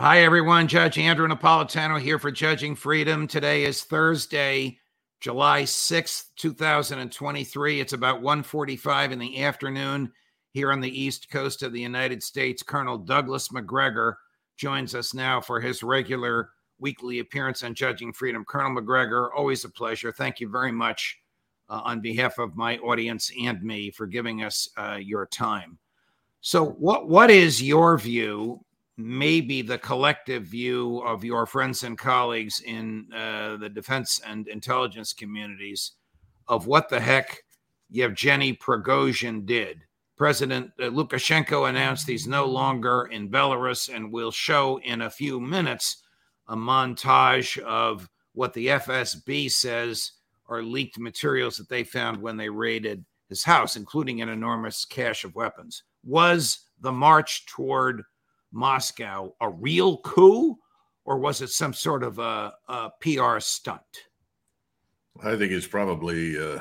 Hi, everyone. Judge Andrew Napolitano here for Judging Freedom. Today is Thursday, July 6th, 2023. It's about 1.45 in the afternoon here on the East Coast of the United States. Colonel Douglas Macgregor joins us now for his regular weekly appearance on Judging Freedom. Colonel Macgregor, always a pleasure. Thank you very much uh, on behalf of my audience and me for giving us uh, your time. So, what what is your view maybe the collective view of your friends and colleagues in uh, the defense and intelligence communities of what the heck Yevgeny Prigozhin did. President uh, Lukashenko announced he's no longer in Belarus and will show in a few minutes a montage of what the FSB says are leaked materials that they found when they raided his house, including an enormous cache of weapons. Was the march toward Moscow a real coup or was it some sort of a, a PR stunt? I think it's probably uh,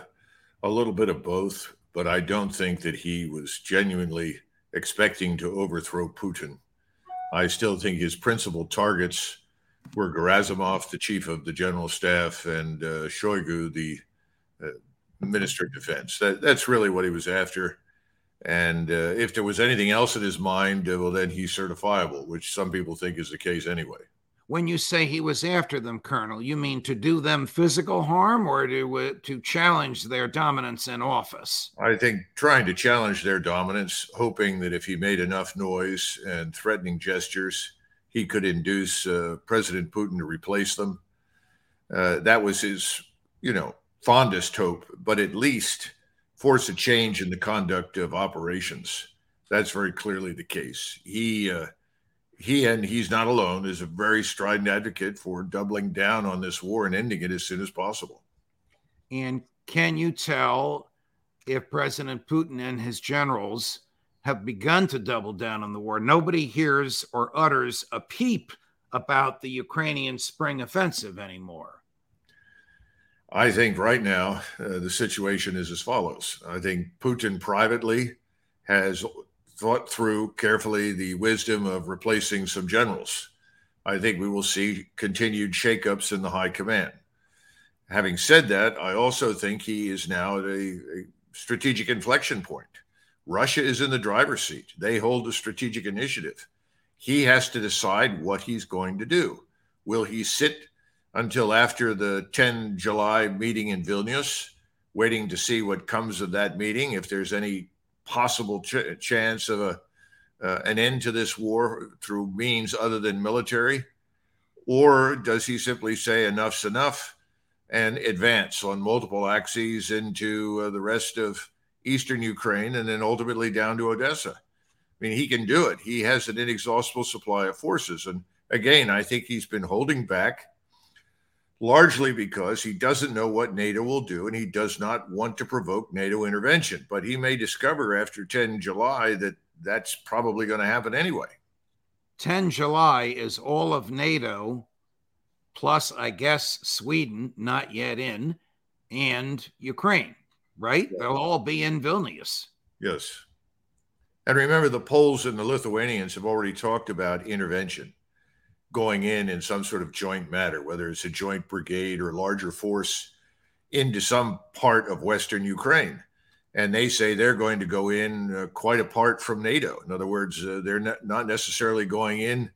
a little bit of both, but I don't think that he was genuinely expecting to overthrow Putin. I still think his principal targets were Gerasimov, the chief of the general staff, and uh, Shoigu, the uh, minister of defense. That, that's really what he was after. And uh, if there was anything else in his mind, uh, well, then he's certifiable, which some people think is the case anyway. When you say he was after them, Colonel, you mean to do them physical harm or to uh, to challenge their dominance in office? I think trying to challenge their dominance, hoping that if he made enough noise and threatening gestures, he could induce uh, President Putin to replace them. Uh, that was his, you know, fondest hope. But at least force a change in the conduct of operations. That's very clearly the case. He uh, he and he's not alone is a very strident advocate for doubling down on this war and ending it as soon as possible. And can you tell if President Putin and his generals have begun to double down on the war? Nobody hears or utters a peep about the Ukrainian spring offensive anymore. I think right now uh, the situation is as follows. I think Putin privately has thought through carefully the wisdom of replacing some generals. I think we will see continued shakeups in the high command. Having said that, I also think he is now at a, a strategic inflection point. Russia is in the driver's seat. They hold the strategic initiative. He has to decide what he's going to do. Will he sit until after the 10 July meeting in Vilnius, waiting to see what comes of that meeting, if there's any possible ch- chance of a, uh, an end to this war through means other than military? Or does he simply say enough's enough and advance on multiple axes into uh, the rest of eastern Ukraine and then ultimately down to Odessa? I mean, he can do it. He has an inexhaustible supply of forces. And again, I think he's been holding back largely because he doesn't know what NATO will do and he does not want to provoke NATO intervention. But he may discover after 10 July that that's probably going to happen anyway. 10 July is all of NATO, plus, I guess, Sweden, not yet in, and Ukraine, right? They'll all be in Vilnius. Yes. And remember, the Poles and the Lithuanians have already talked about intervention. Going in in some sort of joint matter, whether it's a joint brigade or larger force into some part of Western Ukraine. And they say they're going to go in uh, quite apart from NATO. In other words, uh, they're not necessarily going in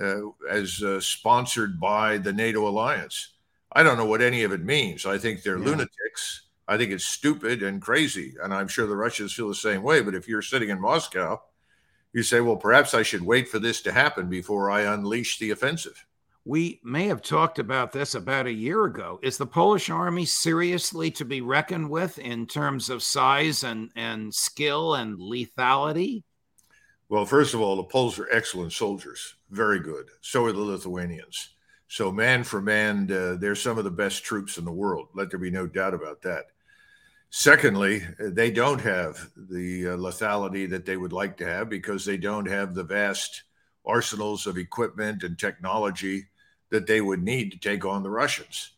uh, as uh, sponsored by the NATO alliance. I don't know what any of it means. I think they're yeah. lunatics. I think it's stupid and crazy. And I'm sure the Russians feel the same way. But if you're sitting in Moscow, you say, well, perhaps I should wait for this to happen before I unleash the offensive. We may have talked about this about a year ago. Is the Polish army seriously to be reckoned with in terms of size and, and skill and lethality? Well, first of all, the Poles are excellent soldiers, very good. So are the Lithuanians. So, man for man, uh, they're some of the best troops in the world. Let there be no doubt about that. Secondly, they don't have the uh, lethality that they would like to have because they don't have the vast arsenals of equipment and technology that they would need to take on the Russians.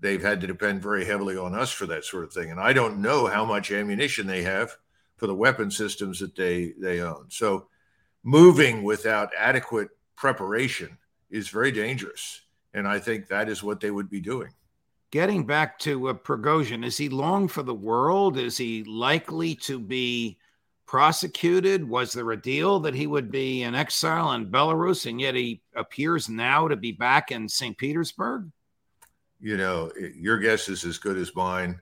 They've had to depend very heavily on us for that sort of thing. And I don't know how much ammunition they have for the weapon systems that they, they own. So moving without adequate preparation is very dangerous. And I think that is what they would be doing. Getting back to uh, Prigozhin, is he long for the world? Is he likely to be prosecuted? Was there a deal that he would be in exile in Belarus, and yet he appears now to be back in St. Petersburg? You know, your guess is as good as mine.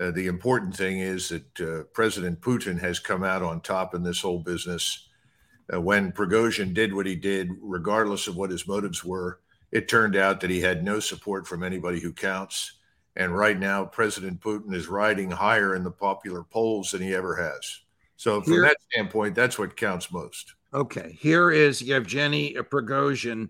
Uh, the important thing is that uh, President Putin has come out on top in this whole business. Uh, when Prigozhin did what he did, regardless of what his motives were, it turned out that he had no support from anybody who counts. And right now, President Putin is riding higher in the popular polls than he ever has. So, from Here, that standpoint, that's what counts most. Okay. Here is Yevgeny Prigozhin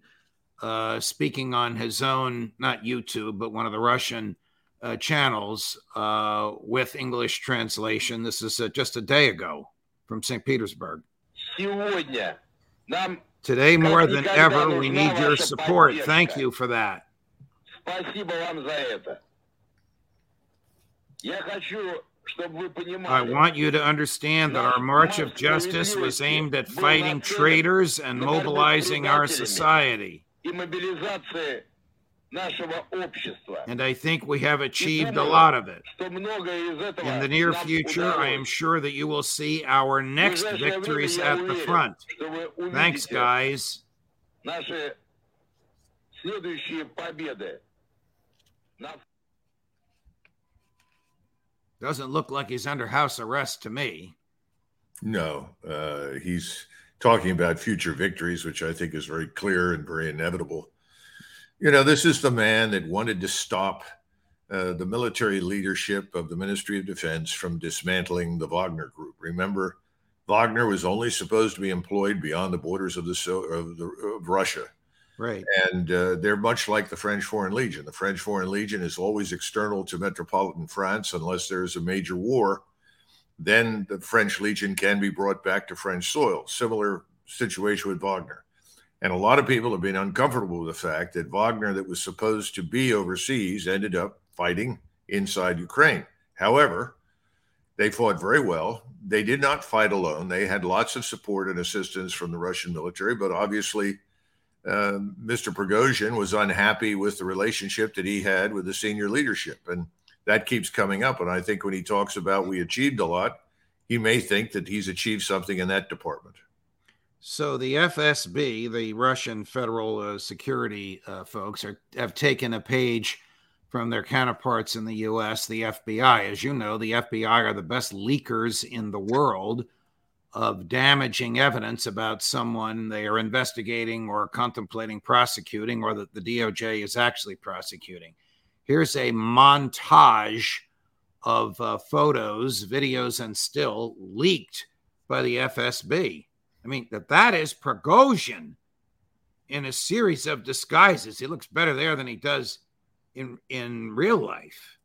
uh, speaking on his own, not YouTube, but one of the Russian uh, channels uh, with English translation. This is uh, just a day ago from St. Petersburg. Сегодня нам Today, more than ever, we need your support. Thank you for that. I want you to understand that our March of Justice was aimed at fighting traitors and mobilizing our society. And I think we have achieved a lot of it. In the near future, I am sure that you will see our next victories at the front. Thanks, guys. Doesn't look like he's under house arrest to me. No, uh, he's talking about future victories, which I think is very clear and very inevitable. You know, this is the man that wanted to stop uh, the military leadership of the Ministry of Defense from dismantling the Wagner Group. Remember, Wagner was only supposed to be employed beyond the borders of the of, the, of Russia. Right. And uh, they're much like the French Foreign Legion. The French Foreign Legion is always external to metropolitan France unless there's a major war. Then the French Legion can be brought back to French soil. Similar situation with Wagner. And a lot of people have been uncomfortable with the fact that Wagner, that was supposed to be overseas, ended up fighting inside Ukraine. However, they fought very well. They did not fight alone. They had lots of support and assistance from the Russian military, but obviously, uh, Mr. Prigozhin was unhappy with the relationship that he had with the senior leadership. And that keeps coming up. And I think when he talks about we achieved a lot, he may think that he's achieved something in that department. So the FSB, the Russian Federal uh, Security uh, folks, are, have taken a page from their counterparts in the U.S., the FBI. As you know, the FBI are the best leakers in the world of damaging evidence about someone they are investigating or contemplating prosecuting, or that the DOJ is actually prosecuting. Here's a montage of uh, photos, videos, and still leaked by the FSB. I mean, that that is Prigozhin in a series of disguises. He looks better there than he does in in real life.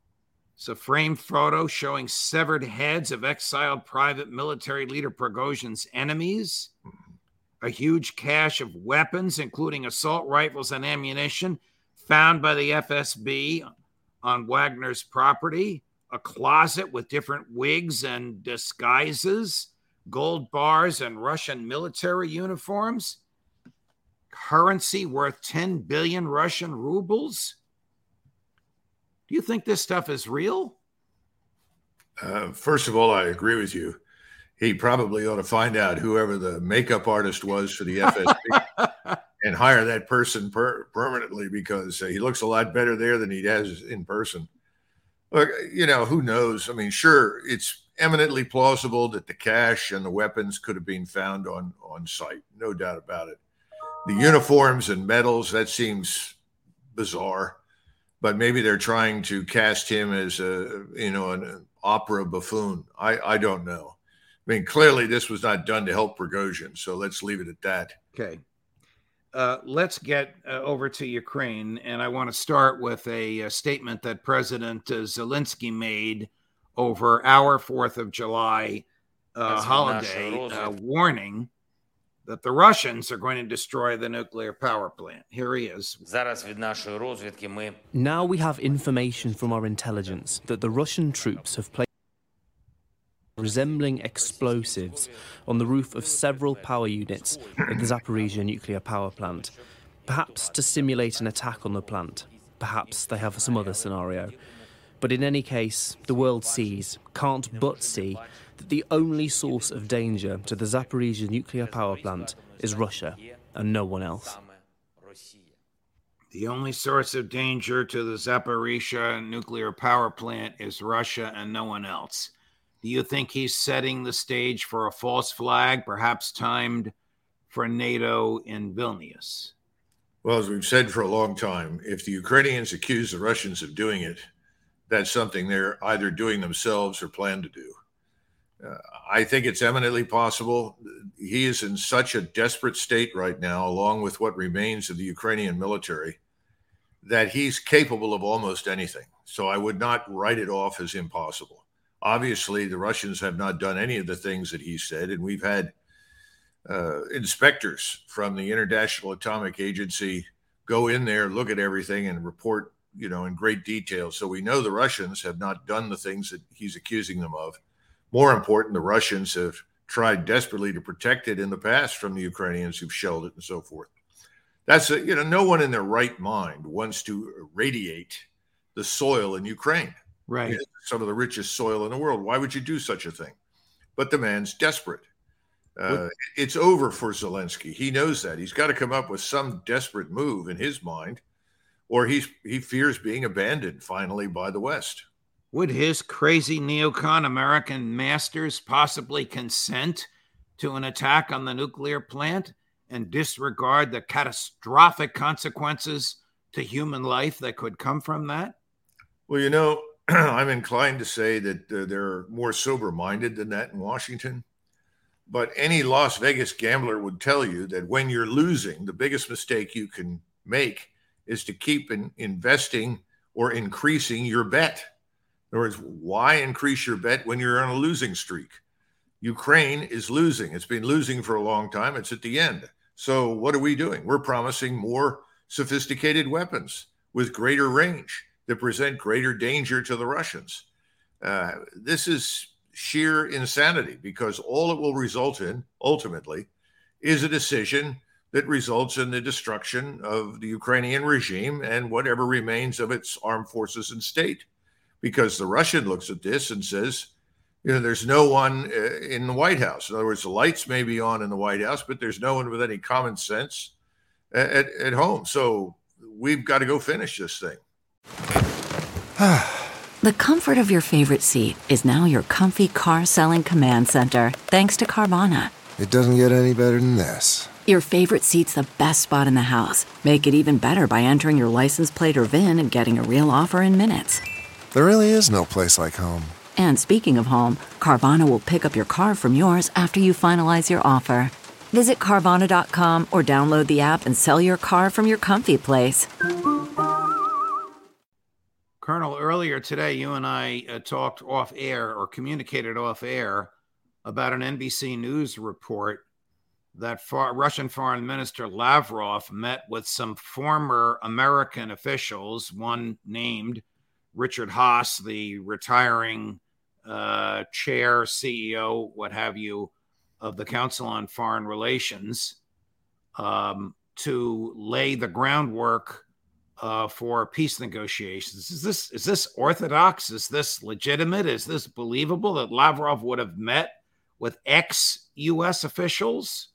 It's a framed photo showing severed heads of exiled private military leader Prigozhin's enemies, a huge cache of weapons, including assault rifles and ammunition, found by the FSB on Wagner's property, a closet with different wigs and disguises gold bars and Russian military uniforms. currency worth 10 billion Russian rubles? Do you think this stuff is real? Uh, first of all, I agree with you. He probably ought to find out whoever the makeup artist was for the FSB and hire that person per- permanently because uh, he looks a lot better there than he does in person. Look, you know, who knows? I mean, sure, it's eminently plausible that the cash and the weapons could have been found on on site, no doubt about it. The uniforms and medals that seems bizarre, but maybe they're trying to cast him as a you know an opera buffoon. I I don't know. I mean, clearly this was not done to help Prigozhin, so let's leave it at that. Okay. Uh, let's get uh, over to Ukraine, and I want to start with a, a statement that President uh, Zelensky made over our Fourth of July uh, holiday, uh, warning that the Russians are going to destroy the nuclear power plant. Here he is. Now we have information from our intelligence that the Russian troops have placed resembling explosives on the roof of several power units at the Zaporizhia nuclear power plant, perhaps to simulate an attack on the plant. Perhaps they have some other scenario. But in any case, the world sees, can't but see, that the only source of danger to the Zaporizhia nuclear power plant is Russia and no one else. The only source of danger to the Zaporizhia nuclear power plant is Russia and no one else. Do you think he's setting the stage for a false flag, perhaps timed for NATO in Vilnius? Well, as we've said for a long time, if the Ukrainians accuse the Russians of doing it, that's something they're either doing themselves or plan to do. Uh, I think it's eminently possible. He is in such a desperate state right now, along with what remains of the Ukrainian military, that he's capable of almost anything. So I would not write it off as impossible. Obviously, the Russians have not done any of the things that he said, and we've had uh, inspectors from the International Atomic Agency go in there, look at everything, and report, you know, in great detail. So we know the Russians have not done the things that he's accusing them of. More important, the Russians have tried desperately to protect it in the past from the Ukrainians who've shelled it and so forth. That's a, you know, no one in their right mind wants to irradiate the soil in Ukraine. Right. Some of the richest soil in the world. Why would you do such a thing? But the man's desperate. Uh, it's over for Zelensky. He knows that. He's got to come up with some desperate move in his mind, or he's he fears being abandoned finally by the West. Would his crazy neocon American masters possibly consent to an attack on the nuclear plant and disregard the catastrophic consequences to human life that could come from that? Well, you know, I'm inclined to say that uh, they're more sober minded than that in Washington. But any Las Vegas gambler would tell you that when you're losing, the biggest mistake you can make is to keep in investing or increasing your bet. In other words, why increase your bet when you're on a losing streak? Ukraine is losing. It's been losing for a long time. It's at the end. So, what are we doing? We're promising more sophisticated weapons with greater range that present greater danger to the Russians. Uh, this is sheer insanity because all it will result in ultimately is a decision that results in the destruction of the Ukrainian regime and whatever remains of its armed forces and state. Because the Russian looks at this and says, you know, there's no one uh, in the White House. In other words, the lights may be on in the White House, but there's no one with any common sense at, at home. So we've got to go finish this thing. the comfort of your favorite seat is now your comfy car selling command center, thanks to Carvana. It doesn't get any better than this. Your favorite seat's the best spot in the house. Make it even better by entering your license plate or VIN and getting a real offer in minutes. There really is no place like home. And speaking of home, Carvana will pick up your car from yours after you finalize your offer. Visit Carvana.com or download the app and sell your car from your comfy place. Colonel, earlier today, you and I uh, talked off air or communicated off air about an NBC News report that Russian Foreign Minister Lavrov met with some former American officials, one named Richard Haass, the retiring uh, chair, CEO, what have you, of the Council on Foreign Relations, um, to lay the groundwork uh, for peace negotiations. Is this is this orthodox? Is this legitimate? Is this believable that Lavrov would have met with ex U.S. officials?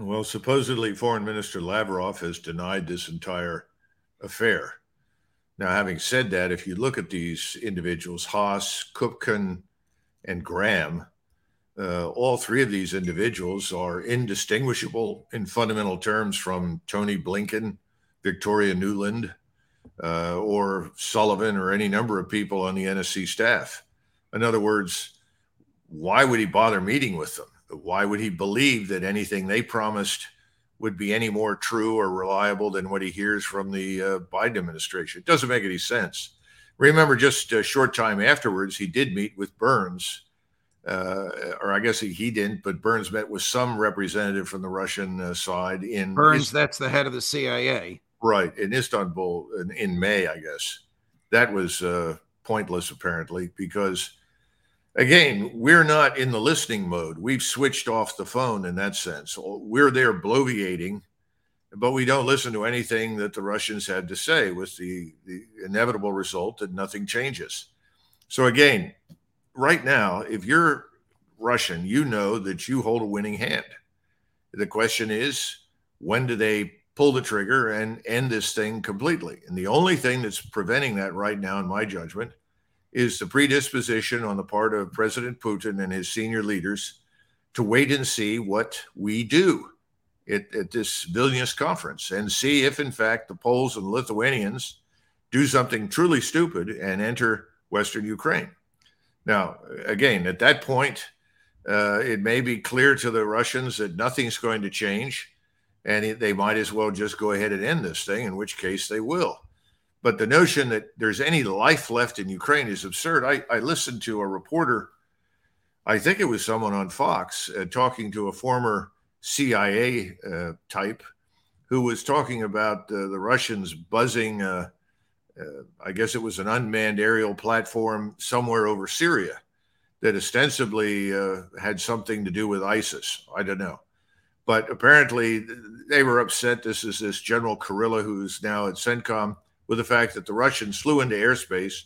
Well, supposedly, Foreign Minister Lavrov has denied this entire affair. Now, having said that, if you look at these individuals, Haass, Kupchan, and Graham, uh, all three of these individuals are indistinguishable in fundamental terms from Tony Blinken, Victoria Nuland, uh, or Sullivan, or any number of people on the NSC staff. In other words, why would he bother meeting with them? Why would he believe that anything they promised would be any more true or reliable than what he hears from the uh, Biden administration? It doesn't make any sense. Remember, just a short time afterwards, he did meet with Burns, uh, or I guess he, he, didn't, but Burns met with some representative from the Russian uh, side in Burns. that's the head of the CIA, right? In Istanbul in, in May, I guess. That was uh, pointless, apparently, because again, we're not in the listening mode. We've switched off the phone in that sense. Oh, we're there bloviating, but we don't listen to anything that the Russians have to say, with the, the inevitable result that nothing changes. So, again, right now, if you're Russian, you know that you hold a winning hand. The question is, when do they pull the trigger and end this thing completely? And the only thing that's preventing that right now, in my judgment, is the predisposition on the part of President Putin and his senior leaders to wait and see what we do at, at this Vilnius conference and see if, in fact, the Poles and Lithuanians do something truly stupid and enter Western Ukraine. Now, again, at that point, uh, it may be clear to the Russians that nothing's going to change and they might as well just go ahead and end this thing, in which case they will. But the notion that there's any life left in Ukraine is absurd. I, I listened to a reporter, I think it was someone on Fox, uh, talking to a former CIA uh, type who was talking about uh, the Russians buzzing, uh, uh, I guess it was an unmanned aerial platform somewhere over Syria that ostensibly uh, had something to do with ISIS. I don't know. But apparently they were upset. This is this General Kurilla, who's now at CENTCOM with the fact that the Russians flew into airspace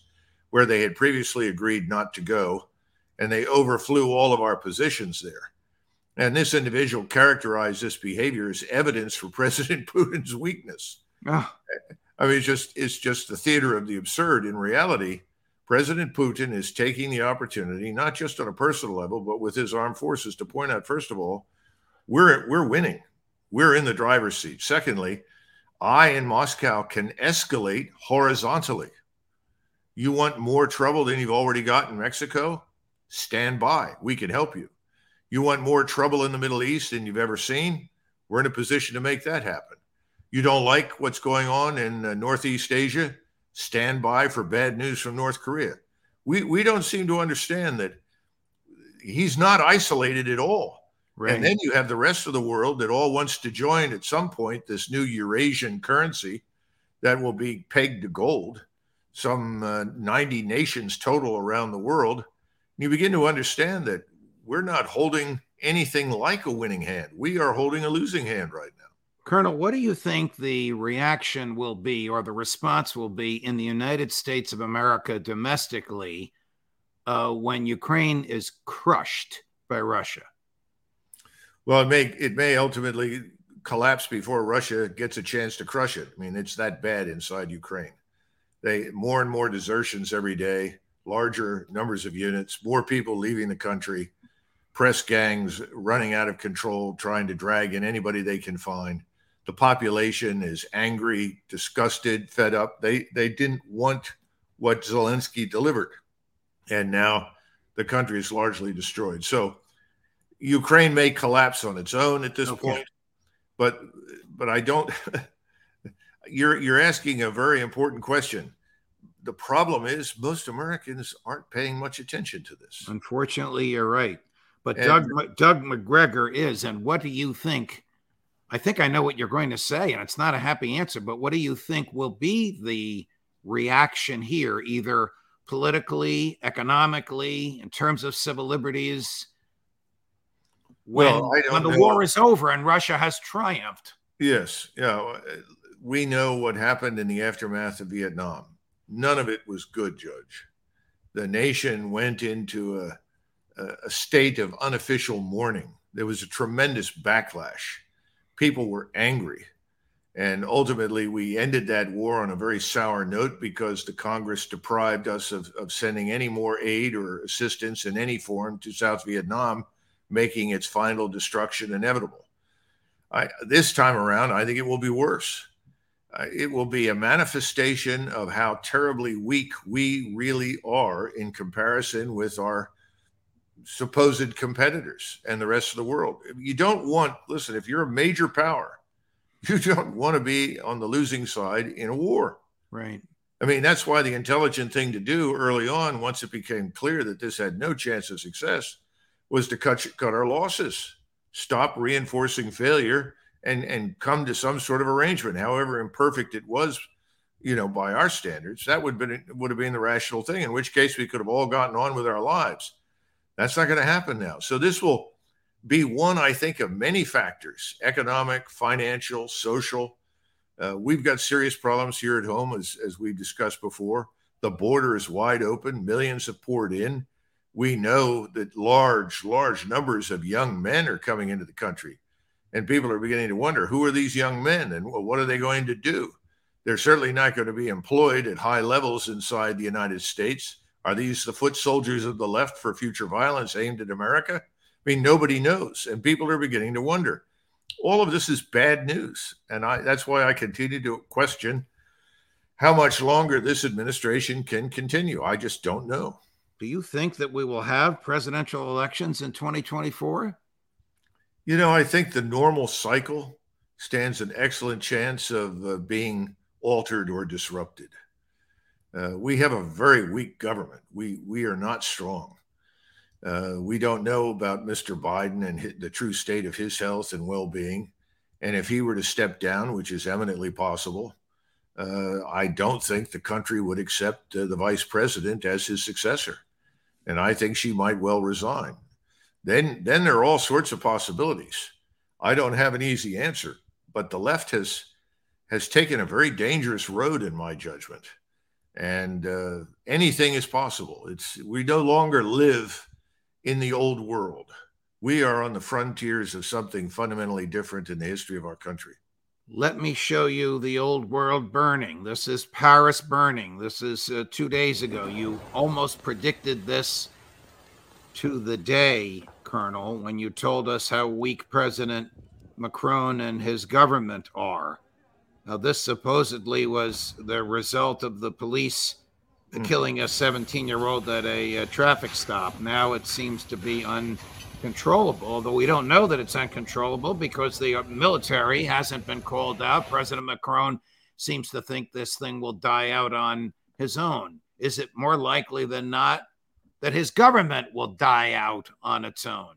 where they had previously agreed not to go, and they overflew all of our positions there. And this individual characterized this behavior as evidence for President Putin's weakness. Oh. I mean, it's just it's just the theater of the absurd. In reality, President Putin is taking the opportunity, not just on a personal level, but with his armed forces, to point out, first of all, we're we're winning. We're in the driver's seat. Secondly, I in Moscow can escalate horizontally. You want more trouble than you've already got in Mexico? Stand by. We can help you. You want more trouble in the Middle East than you've ever seen? We're in a position to make that happen. You don't like what's going on in uh, Northeast Asia? Stand by for bad news from North Korea. We, we don't seem to understand that he's not isolated at all. Right. And then you have the rest of the world that all wants to join at some point this new Eurasian currency that will be pegged to gold, some uh, 90 nations total around the world. And you begin to understand that we're not holding anything like a winning hand. We are holding a losing hand right now. Colonel, what do you think the reaction will be or the response will be in the United States of America domestically uh, when Ukraine is crushed by Russia? Well, it may it may ultimately collapse before Russia gets a chance to crush it. I mean, it's that bad inside Ukraine. They more and more desertions every day, larger numbers of units, more people leaving the country, press gangs running out of control, trying to drag in anybody they can find. The population is angry, disgusted, fed up. They they didn't want what Zelensky delivered, and now the country is largely destroyed. So Ukraine may collapse on its own at this okay. point, but but I don't. you're you're asking a very important question. The problem is most Americans aren't paying much attention to this. Unfortunately, you're right. But and, Doug Doug Macgregor is, and what do you think? I think I know what you're going to say, and it's not a happy answer. But what do you think will be the reaction here, either politically, economically, in terms of civil liberties? When, well, when the know. war is over and Russia has triumphed? Yes. Yeah. Uh, we know what happened in the aftermath of Vietnam. None of it was good, Judge. The nation went into a, a state of unofficial mourning. There was a tremendous backlash. People were angry. And ultimately, we ended that war on a very sour note because the Congress deprived us of, of sending any more aid or assistance in any form to South Vietnam, making its final destruction inevitable. I, this time around, I think it will be worse. Uh, it will be a manifestation of how terribly weak we really are in comparison with our supposed competitors and the rest of the world. You don't want, listen, if you're a major power, you don't want to be on the losing side in a war. Right. I mean, that's why the intelligent thing to do early on, once it became clear that this had no chance of success, was to cut cut our losses, stop reinforcing failure, and and come to some sort of arrangement, however imperfect it was, you know, by our standards. That would been would have been the rational thing. In which case, we could have all gotten on with our lives. That's not going to happen now. So this will be one, I think, of many factors economic, financial, social. Uh, we've got serious problems here at home, as, as we've discussed before. The border is wide open, millions have poured in. We know that large, large numbers of young men are coming into the country. And people are beginning to wonder who are these young men and what are they going to do? They're certainly not going to be employed at high levels inside the United States. Are these the foot soldiers of the left for future violence aimed at America? I mean, nobody knows, and people are beginning to wonder. All of this is bad news, and I, that's why I continue to question how much longer this administration can continue. I just don't know. Do you think that we will have presidential elections in 2024? You know, I think the normal cycle stands an excellent chance of uh, being altered or disrupted. Uh, we have a very weak government. We we are not strong. Uh, we don't know about Mr. Biden and his, the true state of his health and well being. And if he were to step down, which is eminently possible, uh, I don't think the country would accept uh, the vice president as his successor. And I think she might well resign. Then, then there are all sorts of possibilities. I don't have an easy answer, but the left has has taken a very dangerous road, in my judgment. And uh, anything is possible. It's we no longer live in the old world. We are on the frontiers of something fundamentally different in the history of our country. Let me show you the old world burning. This is Paris burning. This is uh, two days ago. You almost predicted this to the day, Colonel, when you told us how weak President Macron and his government are. Now, this supposedly was the result of the police mm. killing a 17 year old at a, a, traffic stop. Now it seems to be uncontrollable, although we don't know that it's uncontrollable because the military hasn't been called out. President Macron seems to think this thing will die out on his own. Is it more likely than not that his government will die out on its own?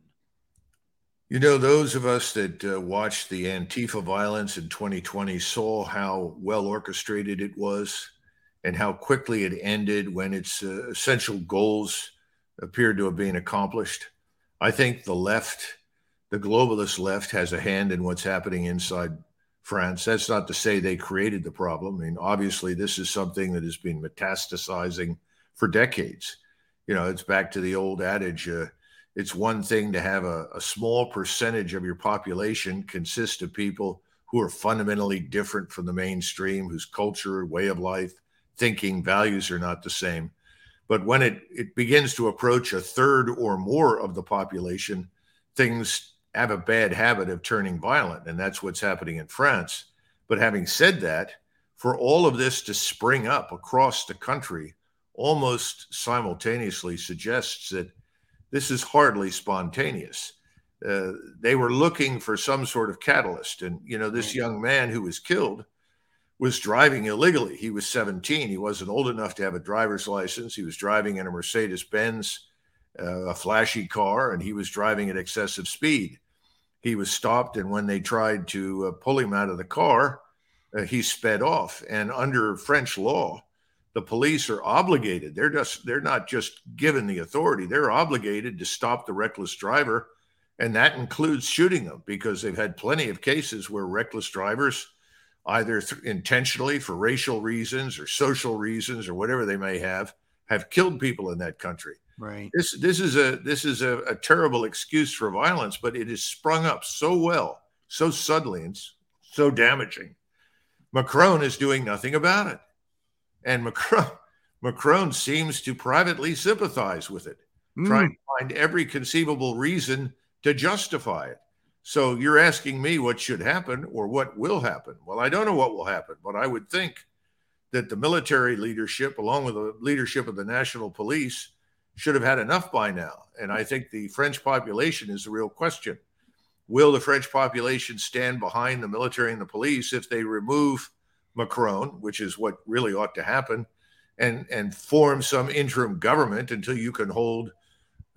You know, those of us that uh, watched the Antifa violence in 2020 saw how well orchestrated it was and how quickly it ended when its uh, essential goals appeared to have been accomplished. I think the left, the globalist left, has a hand in what's happening inside France. That's not to say they created the problem. I mean, obviously, this is something that has been metastasizing for decades. You know, it's back to the old adage uh, it's one thing to have a, a small percentage of your population consist of people who are fundamentally different from the mainstream, whose culture, way of life, thinking values are not the same. But when it, it begins to approach a third or more of the population, things have a bad habit of turning violent. And that's what's happening in France. But having said that, for all of this to spring up across the country almost simultaneously suggests that this is hardly spontaneous. Uh, they were looking for some sort of catalyst. And, you know, this young man who was killed was driving illegally. He was 17. He wasn't old enough to have a driver's license. He was driving in a Mercedes Benz, uh, a flashy car, and he was driving at excessive speed. He was stopped, and when they tried to uh, pull him out of the car, uh, he sped off. And under French law, the police are obligated. They're just they're not just given the authority. They're obligated to stop the reckless driver And that includes shooting them because they've had plenty of cases where reckless drivers, either th- intentionally for racial reasons or social reasons or whatever they may have, have killed people in that country. Right. This this is a this is a, a terrible excuse for violence, but it has sprung up so well, so suddenly, and so damaging. Macron is doing nothing about it, and Macron Macron seems to privately sympathize with it, mm. trying to find every conceivable reason to justify it. So you're asking me what should happen or what will happen. Well, I don't know what will happen, but I would think that the military leadership, along with the leadership of the national police, should have had enough by now. And I think the French population is the real question. Will the French population stand behind the military and the police if they remove Macron, which is what really ought to happen, and, and form some interim government until you can hold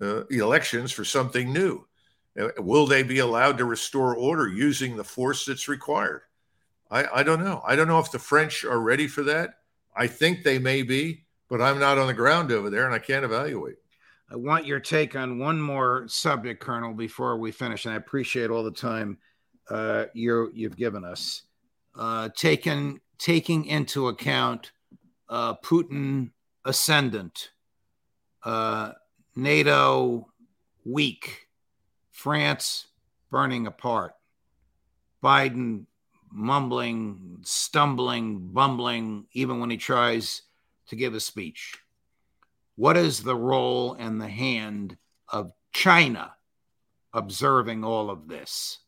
uh, elections for something new? Will they be allowed to restore order using the force that's required? I, I don't know. I don't know if the French are ready for that. I think they may be, but I'm not on the ground over there and I can't evaluate. I want your take on one more subject, Colonel, before we finish. And I appreciate all the time uh, you you've given us. Uh, taken, taking into account uh, Putin ascendant, uh, NATO weak, France burning apart, Biden mumbling, stumbling, bumbling, even when he tries to give a speech. What is the role and the hand of China observing all of this?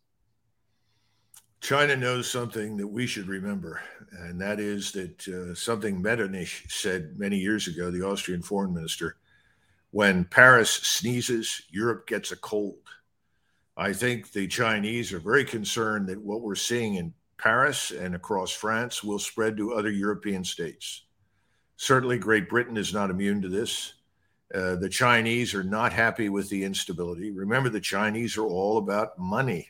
China knows something that we should remember, and that is that uh, something Metternich said many years ago, the Austrian foreign minister, when Paris sneezes, Europe gets a cold. I think the Chinese are very concerned that what we're seeing in Paris and across France will spread to other European states. Certainly, Great Britain is not immune to this. Uh, the Chinese are not happy with the instability. Remember, the Chinese are all about money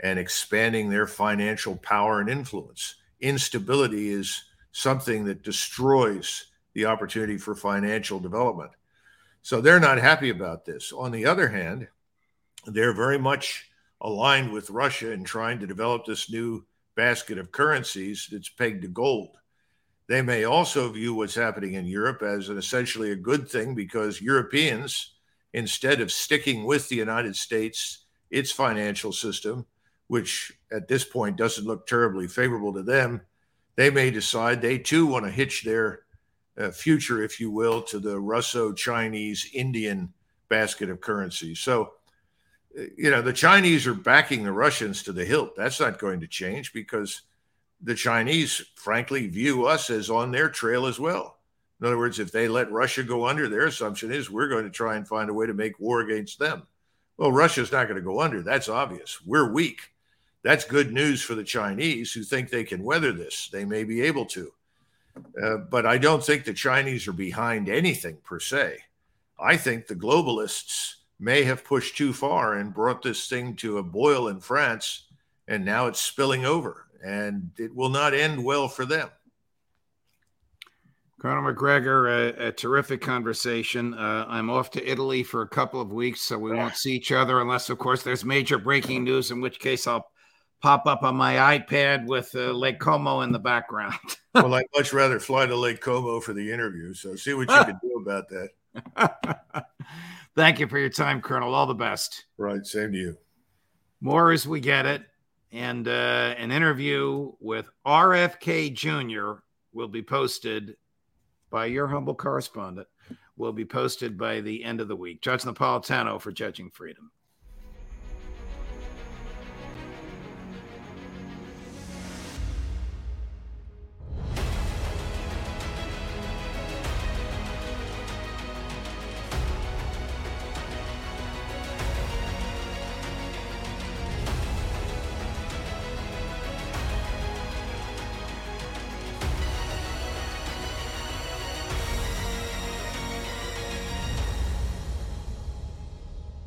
and expanding their financial power and influence. Instability is something that destroys the opportunity for financial development. So they're not happy about this. On the other hand, they're very much aligned with Russia in trying to develop this new basket of currencies that's pegged to gold. They may also view what's happening in Europe as an essentially a good thing because Europeans, instead of sticking with the United States, its financial system, which at this point doesn't look terribly favorable to them, they may decide they too want to hitch their uh, future, if you will, to the Russo Chinese Indian basket of currencies. So, you know, the Chinese are backing the Russians to the hilt. That's not going to change because the Chinese, frankly, view us as on their trail as well. In other words, if they let Russia go under, their assumption is we're going to try and find a way to make war against them. Well, Russia's not going to go under. That's obvious. We're weak. That's good news for the Chinese who think they can weather this. They may be able to. Uh, but I don't think the Chinese are behind anything per se. I think the globalists may have pushed too far and brought this thing to a boil in France, and now it's spilling over and it will not end well for them. Colonel Macgregor, a, a terrific conversation. Uh, I'm off to Italy for a couple of weeks, so we won't see each other unless, of course, there's major breaking news, in which case I'll pop up on my iPad with uh, Lake Como in the background. well, I'd much rather fly to Lake Como for the interview, so see what you can do about that. Thank you for your time, Colonel. All the best. Right. Same to you. More as we get it and uh, an interview with RFK Jr. will be posted by your humble correspondent. Will be posted by the end of the week. Judge Napolitano for Judging Freedom.